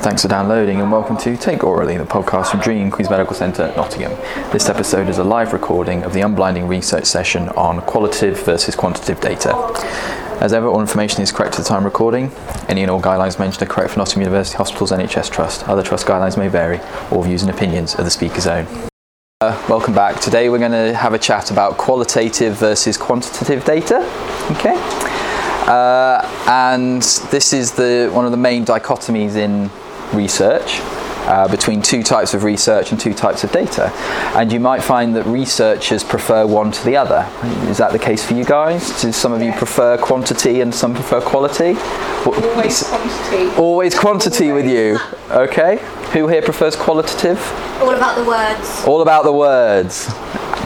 Thanks for downloading and welcome to Take Aurally, the podcast from DREEAM Queen's Medical Centre, Nottingham. This episode is a live recording of the unblinding research session on qualitative versus quantitative data. As ever, all information is correct at the time recording. Any and all guidelines mentioned are correct for Nottingham University Hospitals NHS Trust. Other trust guidelines may vary. All views and opinions are the speaker's own. Uh, welcome back. Today we're going to have a chat about qualitative versus quantitative data. Okay. Uh, and this is the one of the main dichotomies in research uh, between two types of research and two types of data. And you might find that researchers prefer one to the other. Is that the case for you guys? Do some of you prefer quantity and some prefer quality? Always quantity. Always quantity with you. Okay. Who here prefers qualitative? All about the words. All about the words.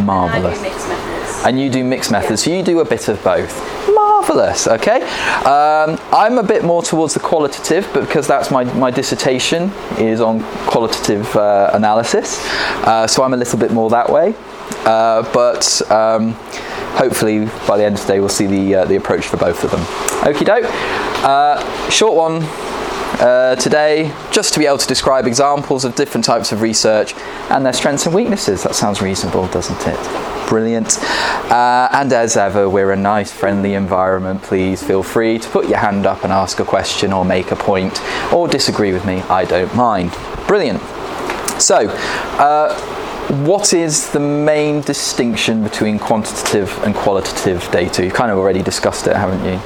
Marvellous. And you do mixed methods, so you do a bit of both. Marvellous, okay? Um, I'm a bit more towards the qualitative, but because that's my, my dissertation is on qualitative uh, analysis, uh, so I'm a little bit more that way. Uh, but um, hopefully by the end of the day we'll see the, uh, the approach for both of them. Okie doke. Uh, short one uh, today, just to be able to describe examples of different types of research and their strengths and weaknesses. That sounds reasonable, doesn't it? Brilliant. Uh, and as ever, we're a nice, friendly environment. Please feel free to put your hand up and ask a question or make a point or disagree with me. I don't mind. Brilliant. So, uh, what is the main distinction between quantitative and qualitative data? You've kind of already discussed it, haven't you?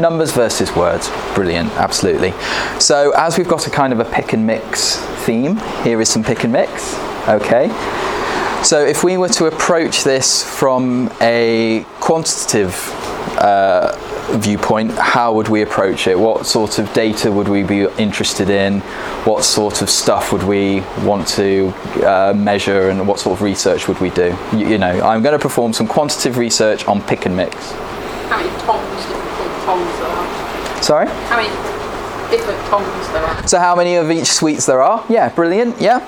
Numbers versus words. Brilliant, absolutely. So, as we've got a kind of a pick and mix theme, here is some pick and mix. Okay. So, if we were to approach this from a quantitative uh, viewpoint, how would we approach it? What sort of data would we be interested in? What sort of stuff would we want to uh, measure, and what sort of research would we do? You, you know, I'm going to perform some quantitative research on pick and mix. How many tongs, there are? Sorry? How many different tongs there are? So how many of each sweets there are? Yeah, brilliant. Yeah.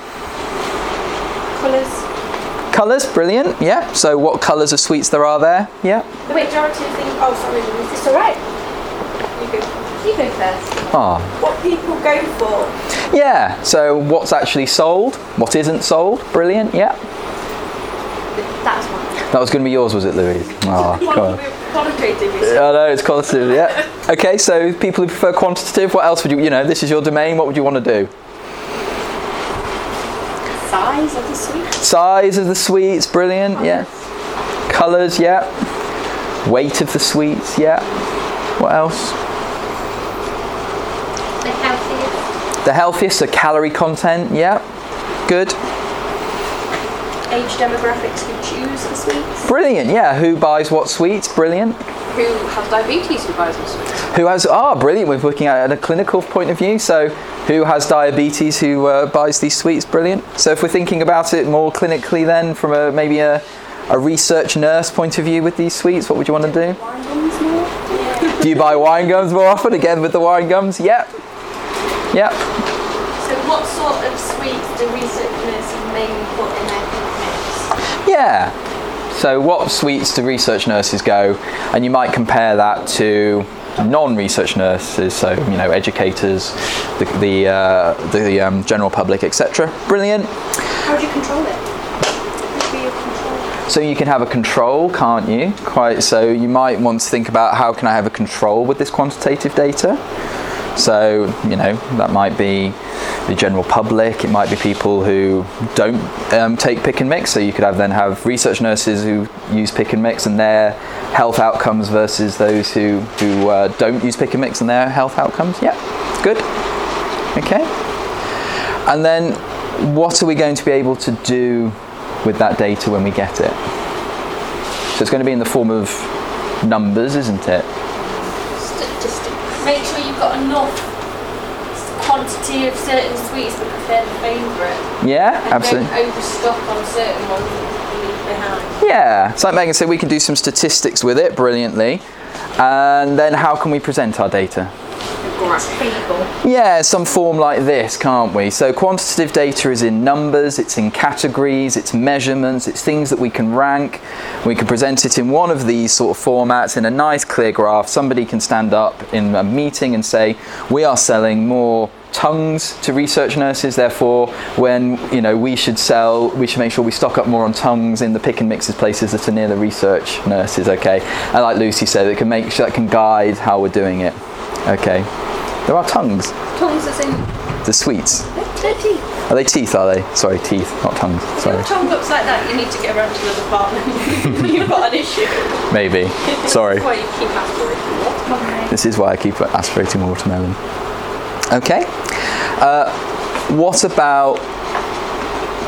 Colours. Colours, brilliant. Yeah. So what colours of sweets there are there? Yeah. The majority of things. Oh, sorry, is this alright? You go. You go first. Ah. What people go for. Yeah. So what's actually sold? What isn't sold? Brilliant. Yeah. That's one. That was going to be yours, was it, Louise? Oh, God. Quantitative research. I know it's quantitative. Yeah. Okay. So people who prefer quantitative, what else would you? You know, this is your domain. What would you want to do? Size of the sweets. Size of the sweets, brilliant. Yeah. Colours, yeah. Weight of the sweets, yeah. What else? The healthiest. The healthiest, so calorie content, yeah. Good. Age demographics who choose the sweets. Brilliant, yeah. Who buys what sweets? Brilliant. Who has diabetes who buys this sweets? Who has, ah, brilliant. We're looking at it at a clinical point of view. So, who has diabetes who uh, buys these sweets? Brilliant. So, if we're thinking about it more clinically, then from a maybe a, a research nurse point of view with these sweets, what would you want to do? Wine gums more. Do you buy wine gums more often? Again, with the wine gums? Yep. Yep. So, what sort of sweets do research nurses mainly put in their? Yeah. So, what sweets do research nurses go? And you might compare that to non-research nurses, so you know, educators, the the, uh, the um, general public, etc. Brilliant. How do you control it? What would be your control? So you can have a control, can't you? Quite. So you might want to think about how can I have a control with this quantitative data. So you know that might be the general public. It might be people who don't um, take pick and mix. So you could have then have research nurses who use pick and mix and their health outcomes versus those who who uh, don't use pick and mix and their health outcomes. Yeah, good. Okay. And then what are we going to be able to do with that data when we get it? So it's going to be in the form of numbers, isn't it? Statistics. Make sure got enough quantity of certain sweets because they're the favourite. Yeah, And absolutely. don't overstock on certain ones that leave behind. Yeah, it's like Megan said, we can do some statistics with it brilliantly. And then how can we present our data? Table. Yeah, some form like this, can't we? So quantitative data is in numbers, it's in categories, it's measurements, it's things that we can rank. We can present it in one of these sort of formats in a nice clear graph. Somebody can stand up in a meeting and say, "We are selling more tongues to research nurses, therefore when, you know, we should sell, we should make sure we stock up more on tongues in the pick and mixes places that are near the research nurses, okay? And like Lucy said, it can make sure that can guide how we're doing it. Okay. There are tongues. Tongues as in The sweets. their teeth. Are they teeth, are they? Sorry, teeth, not tongues. If Sorry. your tongue looks like that, you need to get around to another partner. You've got an issue. Maybe. Sorry. That's why you keep aspirating water. This is why I keep aspirating watermelon. Okay. Uh, what about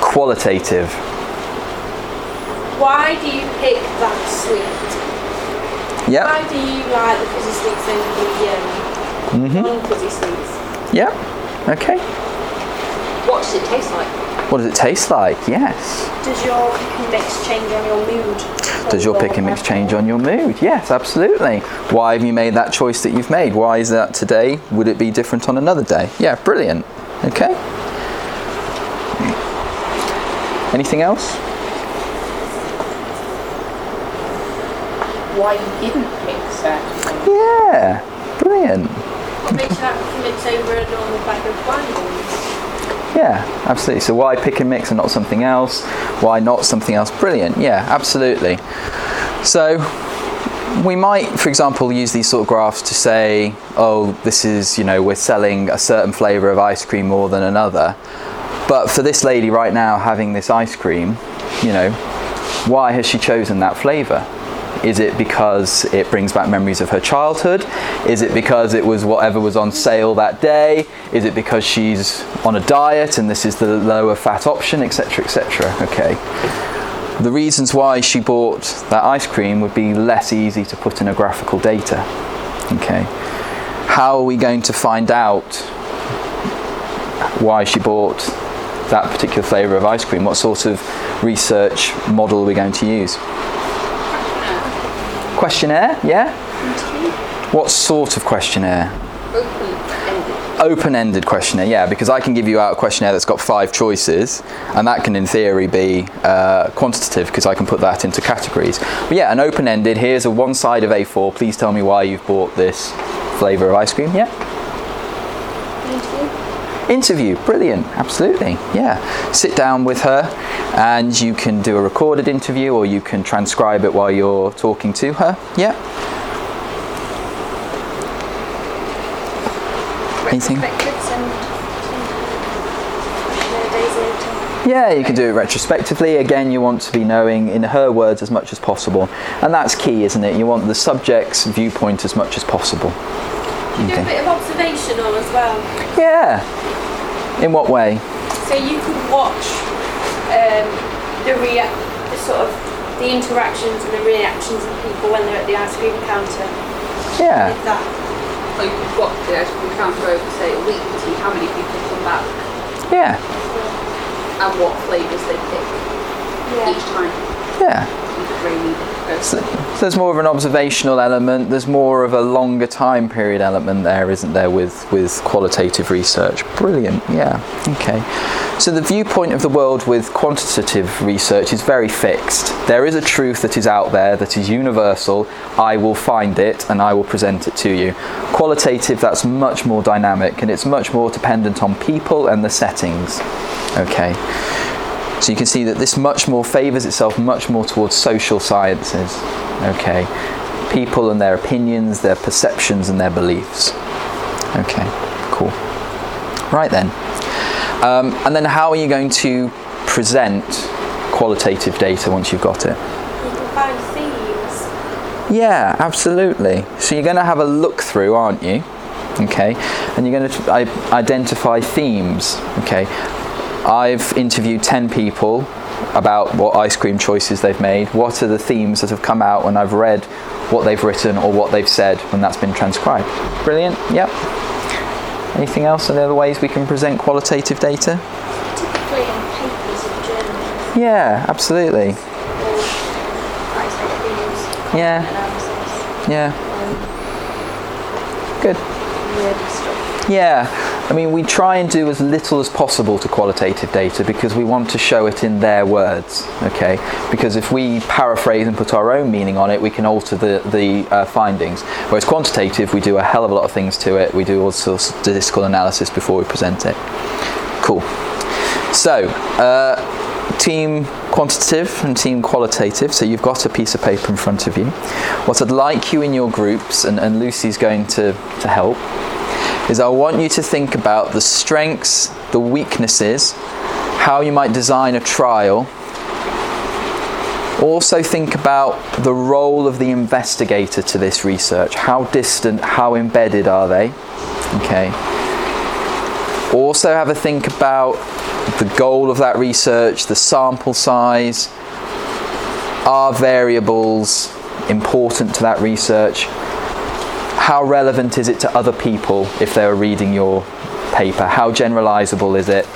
qualitative? Why do you pick that sweet? Yep. Why do you like the fizzy sweets over the um, Mm-hmm. non-fizzy sweets? Yep. Okay. What does it taste like? What does it taste like? Yes. Does your pick and mix change on your mood? Does your pick and mix change on your mood? Yes, absolutely. Why have you made that choice that you've made? Why is that today? Would it be different on another day? Yeah, brilliant. Okay. Anything else? Why you didn't pick that? Yeah, brilliant. What makes a normal bag of? Yeah, absolutely. So why pick and mix and not something else? Why not something else? Brilliant. Yeah, absolutely. So we might, for example, use these sort of graphs to say, oh, this is, you know, we're selling a certain flavour of ice cream more than another. But for this lady right now having this ice cream, you know, why has she chosen that flavour? Is it because it brings back memories of her childhood? Is it because it was whatever was on sale that day? Is it because she's on a diet and this is the lower fat option, etc., etc.? Okay. The reasons why she bought that ice cream would be less easy to put in a graphical data. Okay. How are we going to find out why she bought that particular flavour of ice cream? What sort of research model are we going to use? Questionnaire, yeah? What sort of questionnaire? Open-ended. Open-ended questionnaire, yeah, because I can give you out a questionnaire that's got five choices, and that can, in theory, be uh, quantitative because I can put that into categories. But yeah, an open-ended. Here's a one side of A4. Please tell me why you've bought this flavour of ice cream. Yeah. Interview, brilliant, absolutely, yeah. Sit down with her and you can do a recorded interview or you can transcribe it while you're talking to her. Yeah. Anything? Yeah, you can do it retrospectively. Again, you want to be knowing in her words as much as possible. And that's key, isn't it? You want the subject's viewpoint as much as possible. You do a bit of observational as well. Yeah. In what way? So you could watch um, the rea- the sort of the interactions and the reactions of people when they're at the ice cream counter. Yeah. With that. So you could watch the ice cream counter over, say, a week and see how many people come back Yeah. and what flavours they pick Yeah. each time. Yeah. You could really go So, there's more of an observational element. There's more of a longer time period element there, isn't there, with with qualitative research? Brilliant. Yeah. Okay. So the viewpoint of the world with quantitative research is very fixed. There is a truth that is out there that is universal. I will find it and I will present it to you. Qualitative, that's much more dynamic and it's much more dependent on people and the settings. Okay. So you can see that this much more favours itself much more towards social sciences. Okay. People and their opinions, their perceptions and their beliefs. Okay, cool. Right then. Um, and then how are you going to present qualitative data once you've got it? You themes. Yeah, absolutely. So you're going to have a look through, aren't you? Okay, and you're going to identify themes. Okay, I've interviewed 10 people about what ice cream choices they've made. What are the themes that have come out when I've read what they've written or what they've said when that's been transcribed? Brilliant, yep. Anything else? Any other ways we can present qualitative data? Typically in papers and journals Yeah, absolutely. or like I say, themes, Yeah. Yeah, Um, good. Yeah, I mean, we try and do as little as possible to qualitative data because we want to show it in their words, okay? Because if we paraphrase and put our own meaning on it, we can alter the, the uh, findings. Whereas quantitative, we do a hell of a lot of things to it. We do all sorts of statistical analysis before we present it. Cool. So, uh, team quantitative and team qualitative. So you've got a piece of paper in front of you. What I'd like you in your groups, and, and Lucy's going to, to help, is I want you to think about the strengths, the weaknesses, how you might design a trial. Also, think about the role of the investigator to this research. How distant, how embedded are they? Okay. Also, have a think about the goal of that research, the sample size. Are variables important to that research? How relevant is it to other people if they're reading your paper? How generalizable is it?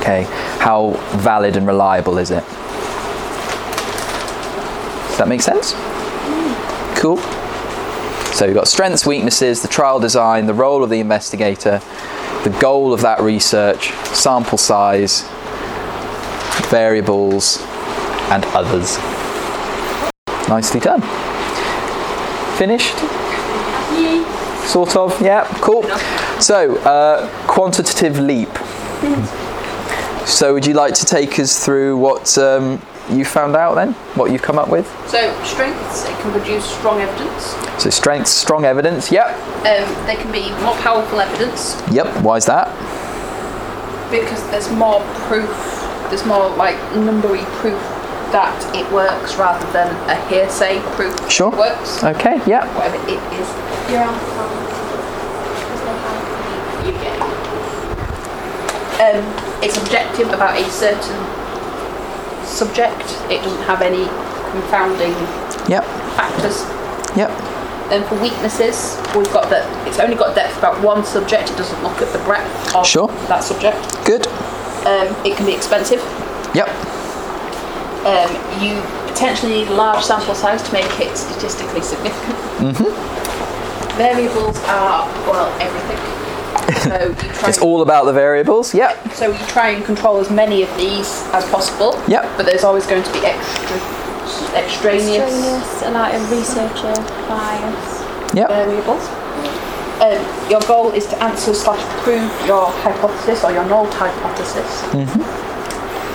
Okay, how valid and reliable is it? Does that make sense? Cool. So you've got strengths, weaknesses, the trial design, the role of the investigator, the goal of that research, sample size, variables, and others. Nicely done. Finished? Sort of, yeah, cool. So, uh, quantitative leap. So, would you like to take us through what um, you found out then? What you've come up with? So strengths, it can produce strong evidence. So, strengths, strong evidence, yep, Um, they can be more powerful evidence yep, why is that? because there's more proof. There's more like numbery proof that it works rather than a hearsay proof Sure. it works. Okay, yeah, Whatever it is, You're on Because they have you get. Um, it's objective about a certain subject. It doesn't have any confounding yep, factors. yep, And for weaknesses, we've got that it's only got depth about one subject. It doesn't look at the breadth of Sure. that subject. good, Um, it can be expensive. yep, Um, you potentially need a large sample size to make it statistically significant. Variables are well everything. So you it's all about the variables, yep, so you try and control as many of these as possible. Yep. But there's always going to be extra, extraneous Extraneous, lot of researcher bias. yep, variables. Um, your goal is to answer slash prove your hypothesis or your null hypothesis.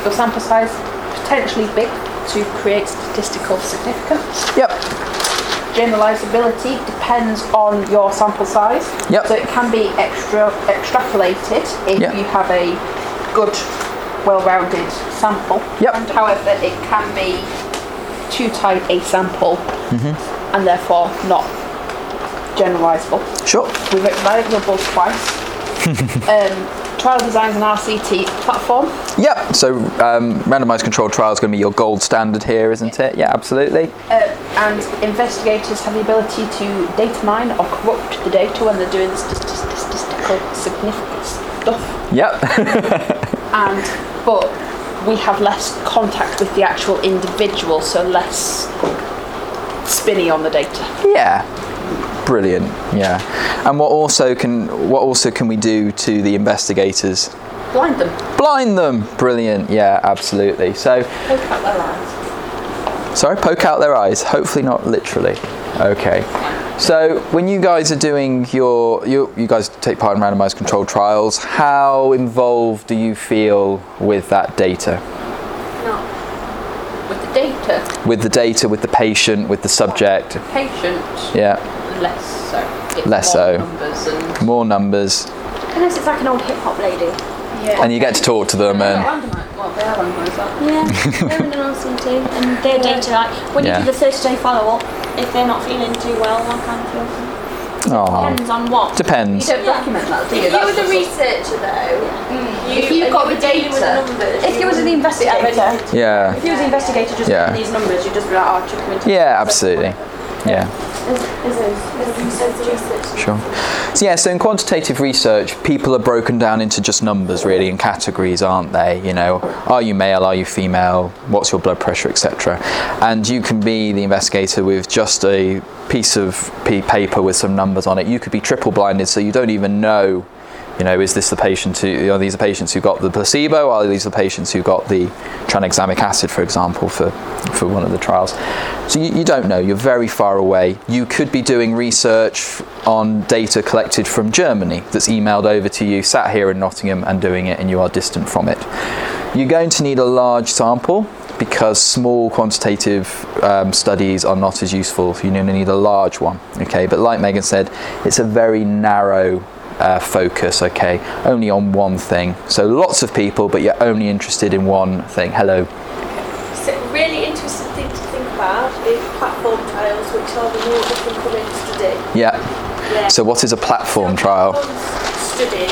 Your sample size potentially big to create statistical significance. yep, Generalizability depends on your sample size. Yep. So it can be extra extrapolated if Yep. you have a good, well-rounded sample. Yep. And however, it can be too tight a sample Mm-hmm. and therefore not generalizable. sure, We've written variables twice. um, trial designs an RCT platform. yep. So, um, randomized controlled trial is going to be your gold standard here, isn't it? Yeah, absolutely. Uh, and investigators have the ability to data mine or corrupt the data when they're doing st- st- statistical significant stuff. Yep, And but we have less contact with the actual individual, so less spinny on the data. yeah. Brilliant. Yeah. And what also can what also can we do to the investigators? Blind them. Blind them. Brilliant. Yeah, absolutely. So, Poke out their eyes. sorry, poke out their eyes. Hopefully not literally. Okay. So, when you guys are doing your you you guys take part in randomized controlled trials, how involved do you feel with that data? Not. With the data, With the data, with the patient, with the subject? patient Yeah. Less so. It's Less more so. Numbers and More numbers, Unless it's like an old hip hop lady. yeah. and you get to talk to them and. Well, they are randomised, aren't they? Yeah, they're in an RCT and their data, like when Yeah. you do the 30 day follow up, if they're not feeling too well, what kind of feeling? oh, Depends on what. You depends. don't document that, do you? If you were the researcher though, mm. you, If you've got the were with the data- numbers, If you was the investigator, Yeah. if you was the investigator just Yeah. these numbers, you'd just be like, oh, chuck them into Yeah, absolutely. Yeah. Sure. So yeah, so in quantitative research, people are broken down into just numbers really and categories, aren't they? You know, are you male, are you female, what's your blood pressure, etc. And you can be the investigator with just a piece of paper with some numbers on it. You could be triple blinded, so you don't even know. You know, is this the patient who? Are these the patients who got the placebo? Are these the patients who got the tranexamic acid, for example, for for one of the trials? So you, you don't know. You're very far away. You could be doing research on data collected from Germany that's emailed over to you, sat here in Nottingham and doing it, and you are distant from it. You're going to need a large sample because small quantitative um, studies are not as useful. You're going to need a large one. Okay, but like Megan said, it's a very narrow uh, focus. Okay, only on one thing. So lots of people, but you're only interested in one thing. Hello. So really interesting thing to think about is platform trials, which are the more up and coming study. Yeah. Yeah. So what is a platform trial? Platform study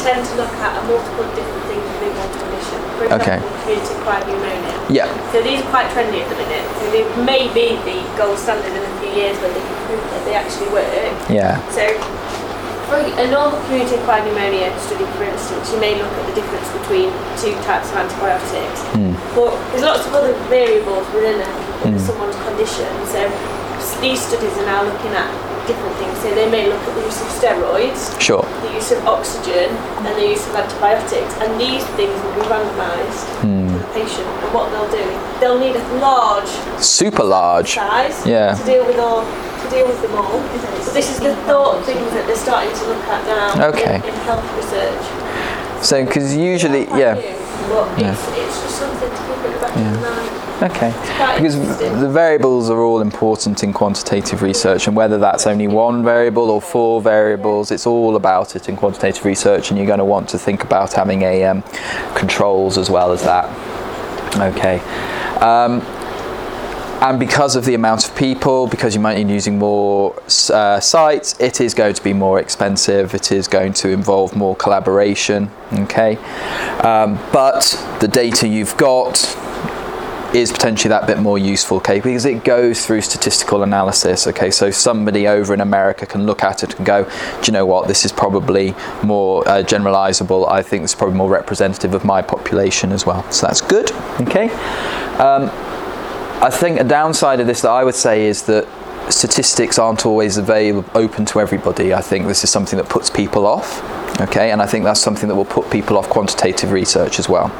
tend to look at a multiple different things within one condition. For Okay. community acquired pneumonia. Yeah. So these are quite trendy at the minute. So they may be the gold standard in a few years when they can prove that they actually work. Yeah. So for a normal community acquired pneumonia study, for instance, you may look at the difference between two types of antibiotics. Hmm. But there's lots of other variables within a, hmm. someone's condition. So these studies are now looking at different things. So they may look at the use of steroids, Sure. the use of oxygen, and the use of antibiotics. And these things will be randomised to hmm. the patient. And what they'll do, they'll need a large Super large. size Yeah. to deal with all to deal with them all. So this is the thought things that they're starting to look at now Okay. in, in health research. So because usually, yeah. but it's, it's just something to keep at the back of mind. Okay. Because the variables are all important in quantitative research, and whether that's only one variable or four variables, it's all about it in quantitative research, and you're going to want to think about having a um, controls as well as that. Okay. Um, and because of the amount of people, because you might be using more uh, sites, it is going to be more expensive. It is going to involve more collaboration. Okay, um, but the data you've got is potentially that bit more useful, okay, because it goes through statistical analysis, okay, so somebody over in America can look at it and go, do you know what, this is probably more uh, generalizable, I think is probably more representative of my population as well, so that's good, okay. Um, I think a downside of this that I would say is that statistics aren't always available open to everybody. I think this is something that puts people off. Okay, and I think that's something that will put people off quantitative research as well.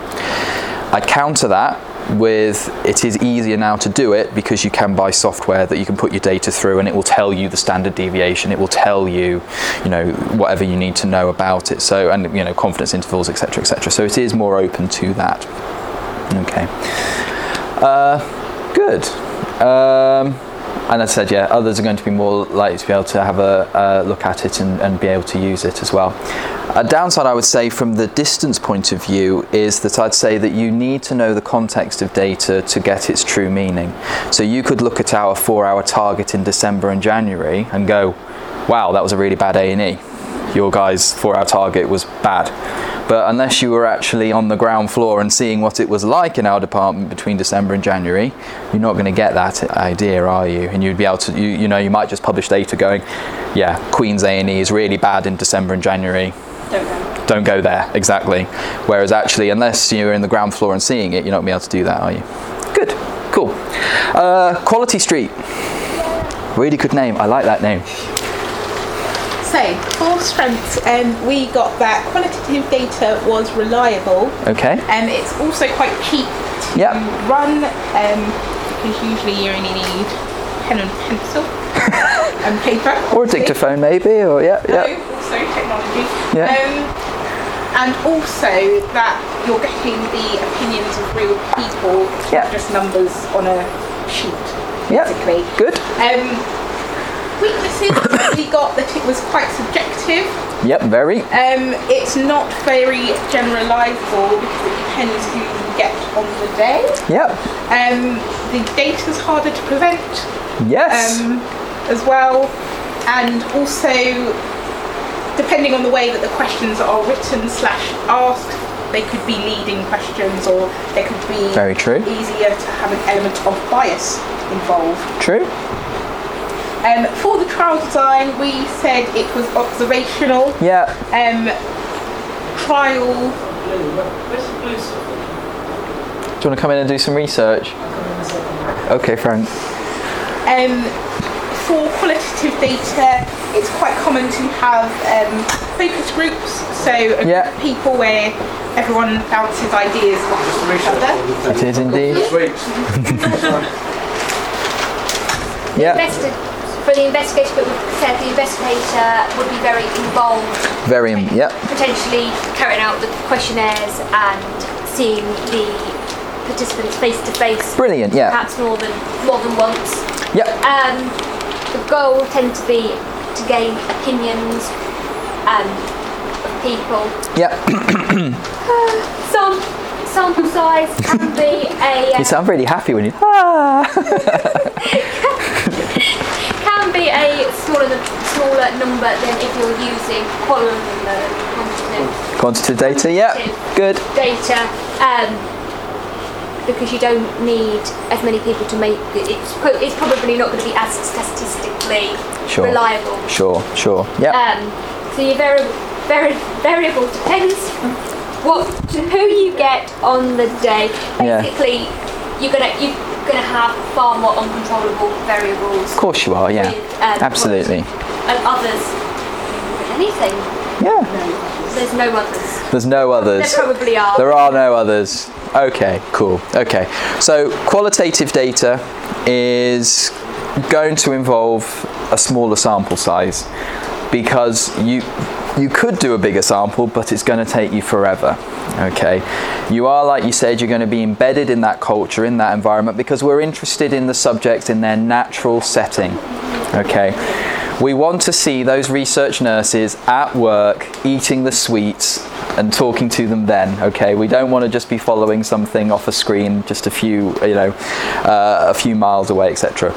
I counter that with it is easier now to do it because you can buy software that you can put your data through and it will tell you the standard deviation it will tell you you know whatever you need to know about it so and you know confidence intervals etc etc so it is more open to that okay uh, good. Um, and as I said, yeah, others are going to be more likely to be able to have a, uh look at it and, and be able to use it as well. A downside, I would say, from the distance point of view, is that I'd say that you need to know the context of data to get its true meaning. So you could look at our four-hour target in December and January and go, "Wow, that was a really bad A and E. Your guys' four-hour target was bad." But unless you were actually on the ground floor and seeing what it was like in our department between December and January, you're not going to get that idea, are you? And you'd be able to, you, you know, you might just publish data going, yeah, Queen's A&E is really bad in December and January. Don't go. Don't go there, exactly. Whereas actually, unless you're in the ground floor and seeing it, you're not going to be able to do that, are you? Good, cool. Uh, Quality Street. Really good name. I like that name. So, for strengths, um, we got that qualitative data was reliable. Okay. Um, it's also quite cheap to Yep. run um, because usually you only need pen and pencil and paper. Or a dictaphone, maybe. Or yeah, yeah. also technology. Yeah. Um, and also that you're getting the opinions of real people, Yeah. not just numbers on a sheet, Yeah. basically. Good. Um, weaknesses, we got that it was quite subjective. Yep. Very. Um, it's not very generalisable because it depends who you get on the day. Yep. Um, the data's harder to prevent Yes. um, as well, and also depending on the way that the questions are written slash asked, they could be leading questions or they could be Very true. easier to have an element of bias involved. True. Um, for the trial design, we said it was observational. Yeah. Um, trial. Do you want to come in and do some research? Okay, Frank. Um, for qualitative data, it's quite common to have um, focus groups, so a group Yeah. of people where everyone bounces ideas off each other. It is indeed. Yeah. Investi- for the investigator, but we said the investigator would be very involved, Very. Yeah. potentially carrying out the questionnaires and seeing the participants face to face, Brilliant. Yeah. perhaps more than more than once. Yeah. Um, the goal tend to be to gain opinions um, of people. Yeah. Some sample size can be a uh, You sound really happy when you. Ah. be a smaller smaller number than if you're using quantitative Quantitative data. Yeah. Good. data um, because you don't need as many people to make it's, pro- it's probably not going to be as statistically Sure. reliable Sure. Sure. Yeah. um, so your vari- vari- variable depends what who you get on the day Yeah. basically you're gonna you're gonna have far more uncontrollable variables of course you are. Yeah. with, um, Absolutely. and others anything Yeah. there's no others There's no others. there probably are There are no others. Okay, cool. Okay. So qualitative data is going to involve a smaller sample size because you you could do a bigger sample but it's going to take you forever. Okay. You are like you said you're going to be embedded in that culture in that environment because we're interested in the subjects in their natural setting. Okay. We want to see those research nurses at work eating the sweets and talking to them then. Okay, we don't want to just be following something off a screen just a few, you know, uh, a few miles away, etc.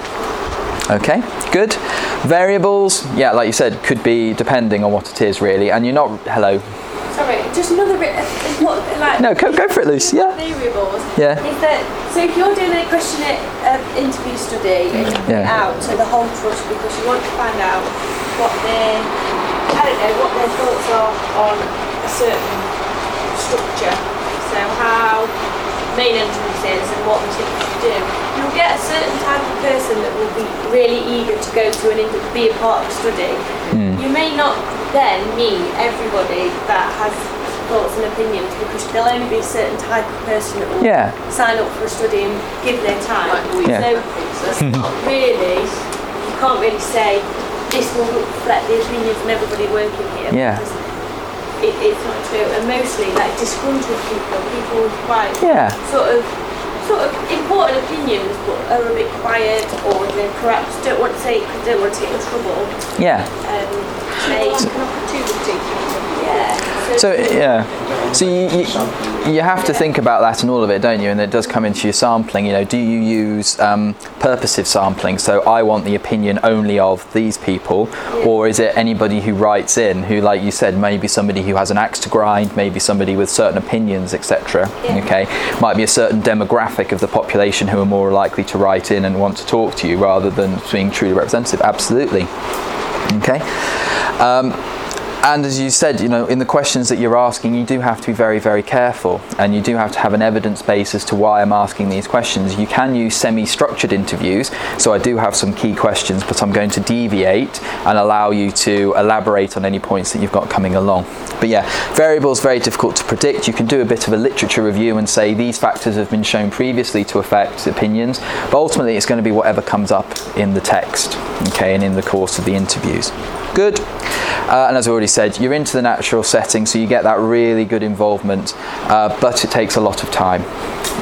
Okay, good. Variables, yeah, like you said, could be depending on what it is really, and you're not. Hello. Sorry, just another bit. What like No, go go for it, Lucy. Yeah. variables? Yeah. Is that so? If you're doing a questionnaire um, interview study and you put it Yeah. out to the whole trust because you want to find out what their I don't know what their thoughts are on a certain structure. So how main entrance is and what the teachers do. You'll get a certain type of person that will be really eager to go to and inter- be a part of the study. Hmm. You may not then meet everybody that has thoughts and opinions because there'll only be a certain type of person that will Yeah. sign up for a study and give their time. Yeah. So it's not really, you can't really say this will reflect the opinions of everybody working here. Yeah. Because It, it's not true. And mostly like disgruntled people, people with quite Yeah. sort of sort of important opinions but are a bit quiet or they perhaps don't want to say because they don't want to get in trouble. Yeah. Um, they, Like an opportunity. So yeah, so you, you, you have to think about that and all of it, don't you? And it does come into your sampling. You know, do you use um, purposive sampling? So I want the opinion only of these people, or is it anybody who writes in, who, like you said, maybe somebody who has an axe to grind, maybe somebody with certain opinions, etc. Yeah. Okay, might be a certain demographic of the population who are more likely to write in and want to talk to you rather than being truly representative. Absolutely. Okay. Um, and as you said, you know, in the questions that you're asking, you do have to be very, very careful, and you do have to have an evidence base as to why I'm asking these questions. You can use semi-structured interviews, so I do have some key questions, but I'm going to deviate and allow you to elaborate on any points that you've got coming along. But yeah, variables very difficult to predict. You can do a bit of a literature review and say these factors have been shown previously to affect opinions, but ultimately it's going to be whatever comes up in the text, okay, and in the course of the interviews. Good. Uh, and as I already said, you're into the natural setting, so you get that really good involvement, uh, but it takes a lot of time,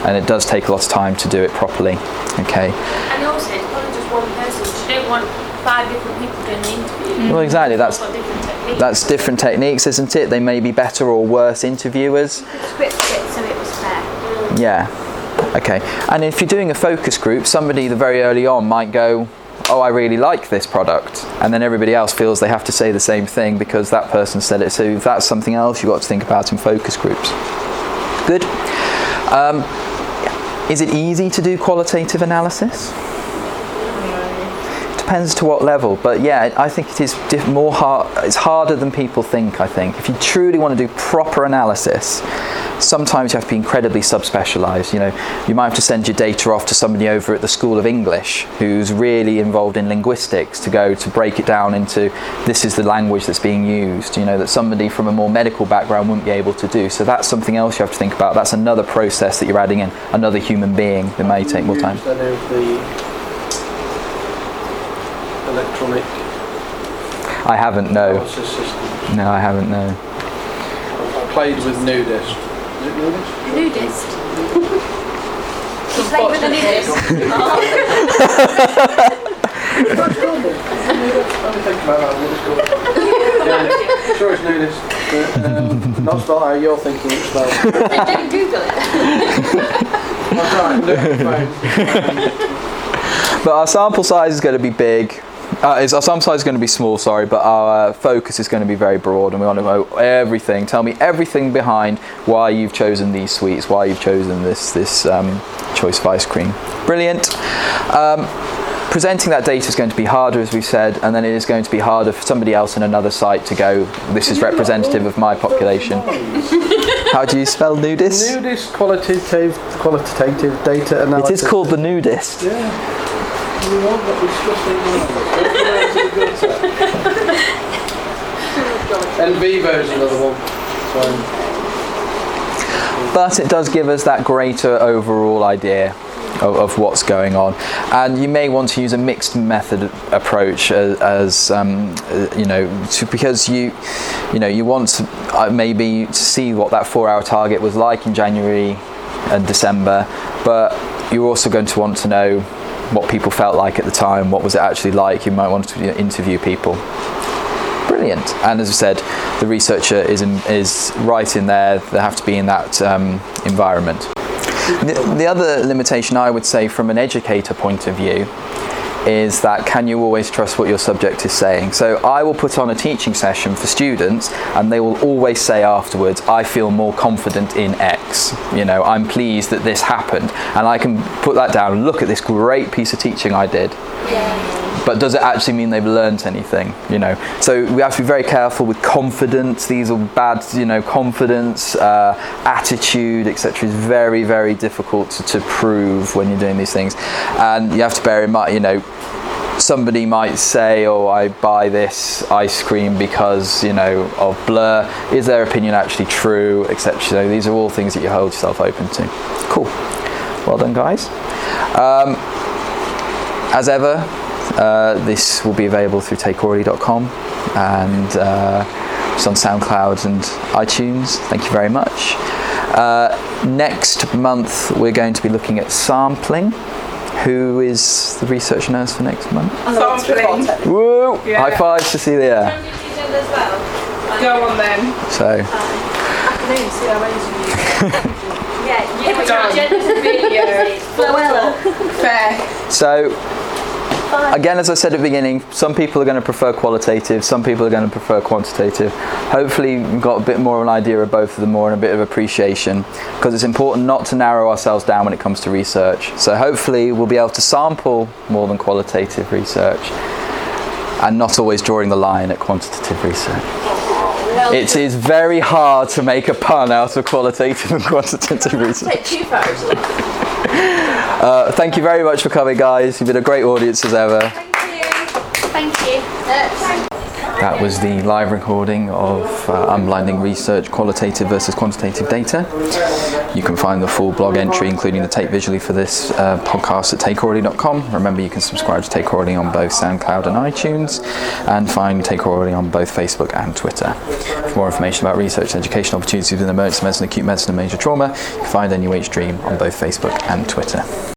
and it does take a lot of time to do it properly. Okay. And also, it's probably just one person. You don't want five different people doing the interview. Well, exactly. That's different that's different techniques, isn't it? They may be better or worse interviewers. script it so it was fair. Yeah. Okay. And if you're doing a focus group, somebody the very early on might go, "Oh, I really like this product," and then everybody else feels they have to say the same thing because that person said it. So that's something else you've got to think about in focus groups. Good. Um, is it easy to do qualitative analysis? depends to what level, but yeah, I think it is more hard. It's harder than people think. I think if you truly want to do proper analysis, sometimes you have to be incredibly subspecialised. You know, you might have to send your data off to somebody over at the School of English who's really involved in linguistics to go to break it down into this is the language that's being used. You know, that somebody from a more medical background wouldn't be able to do. So that's something else you have to think about. That's another process that you're adding in, another human being that may take more time. Use any of the electronic I haven't. No, no, I haven't. No. I played with Nudist. Nudist? You played with a nudist. Sure it's Nudist. But, not spelled how you're thinking it's spelled. Don't Google it. I'll try and do it on the phone. But our sample size is going to be big. Uh, is our sample size is going to be small, sorry, but our uh, focus is going to be very broad, and we want to know everything. Tell me everything behind why you've chosen these sweets, why you've chosen this this um, choice of ice cream. Brilliant. Um, presenting that data is going to be harder, as we said, and then it is going to be harder for somebody else in another site to go. This is representative of my population. How do you spell nudist? Nudist qualitative qualitative data analysis. is called the nudist. Yeah. You want that disgusting man. That's the good set. NVivo's another one. So, but it does give us that greater overall idea of, of what's going on. And you may want to use a mixed method approach as, as um, uh, you know, to, because you, you know, you want to, uh, maybe to see what that four-hour target was like in January and December, but you're also going to want to know what people felt like at the time, what was it actually like. You might want to you know, interview people brilliant. And as I said, the researcher is in, is right in there. They have to be in that um, environment. The, the other limitation I would say from an educator point of view is that can you always trust what your subject is saying? So I will put on a teaching session for students and they will always say afterwards, I feel more confident in X. You know, I'm pleased that this happened. And I can put that down look at this great piece of teaching I did but does it actually mean they've learnt anything you know? So we have to be very careful with confidence. These are bad you know confidence uh, attitude etc is very very difficult to, to prove when you're doing these things. And you have to bear in mind you know somebody might say oh i buy this ice cream because you know of blur. Is their opinion actually true etc so these are all things that you hold yourself open to. Cool. Well done guys. Um, as ever, uh, this will be available through takeaurally.com and uh, it's on SoundCloud and iTunes. Thank you very much. Uh, next month, we're going to be looking at sampling. Who is the research nurse for next month? Sampling. Woo! Yeah. High five, Cecilia. Can you do them as well? Go on then. So, Afternoon, CRA's Yeah, you Yeah, would done. gender really Yeah. Well, Fair. so again, as I said at the beginning, some people are going to prefer qualitative, some people are going to prefer quantitative. Hopefully, you've got a bit more of an idea of both of them more and a bit of appreciation because it's important not to narrow ourselves down when it comes to research. So, hopefully, we'll be able to sample more than qualitative research and not always drawing the line at quantitative research. It is very hard to make a pun out of qualitative and quantitative research. Take two photos. Uh, thank you very much for coming, guys. You've been a great audience as ever. Thank you. Thank you. That was the live recording of uh, Unblinding Research Qualitative versus Quantitative Data. You can find the full blog entry, including the Take Visually for this uh, podcast at takeaurally.com. Remember, you can subscribe to Take Aurally on both SoundCloud and iTunes, and find Take Aurally on both Facebook and Twitter. For more information about research and educational opportunities in emergency medicine, acute medicine, and major trauma, you can find NUH DREEAM on both Facebook and Twitter.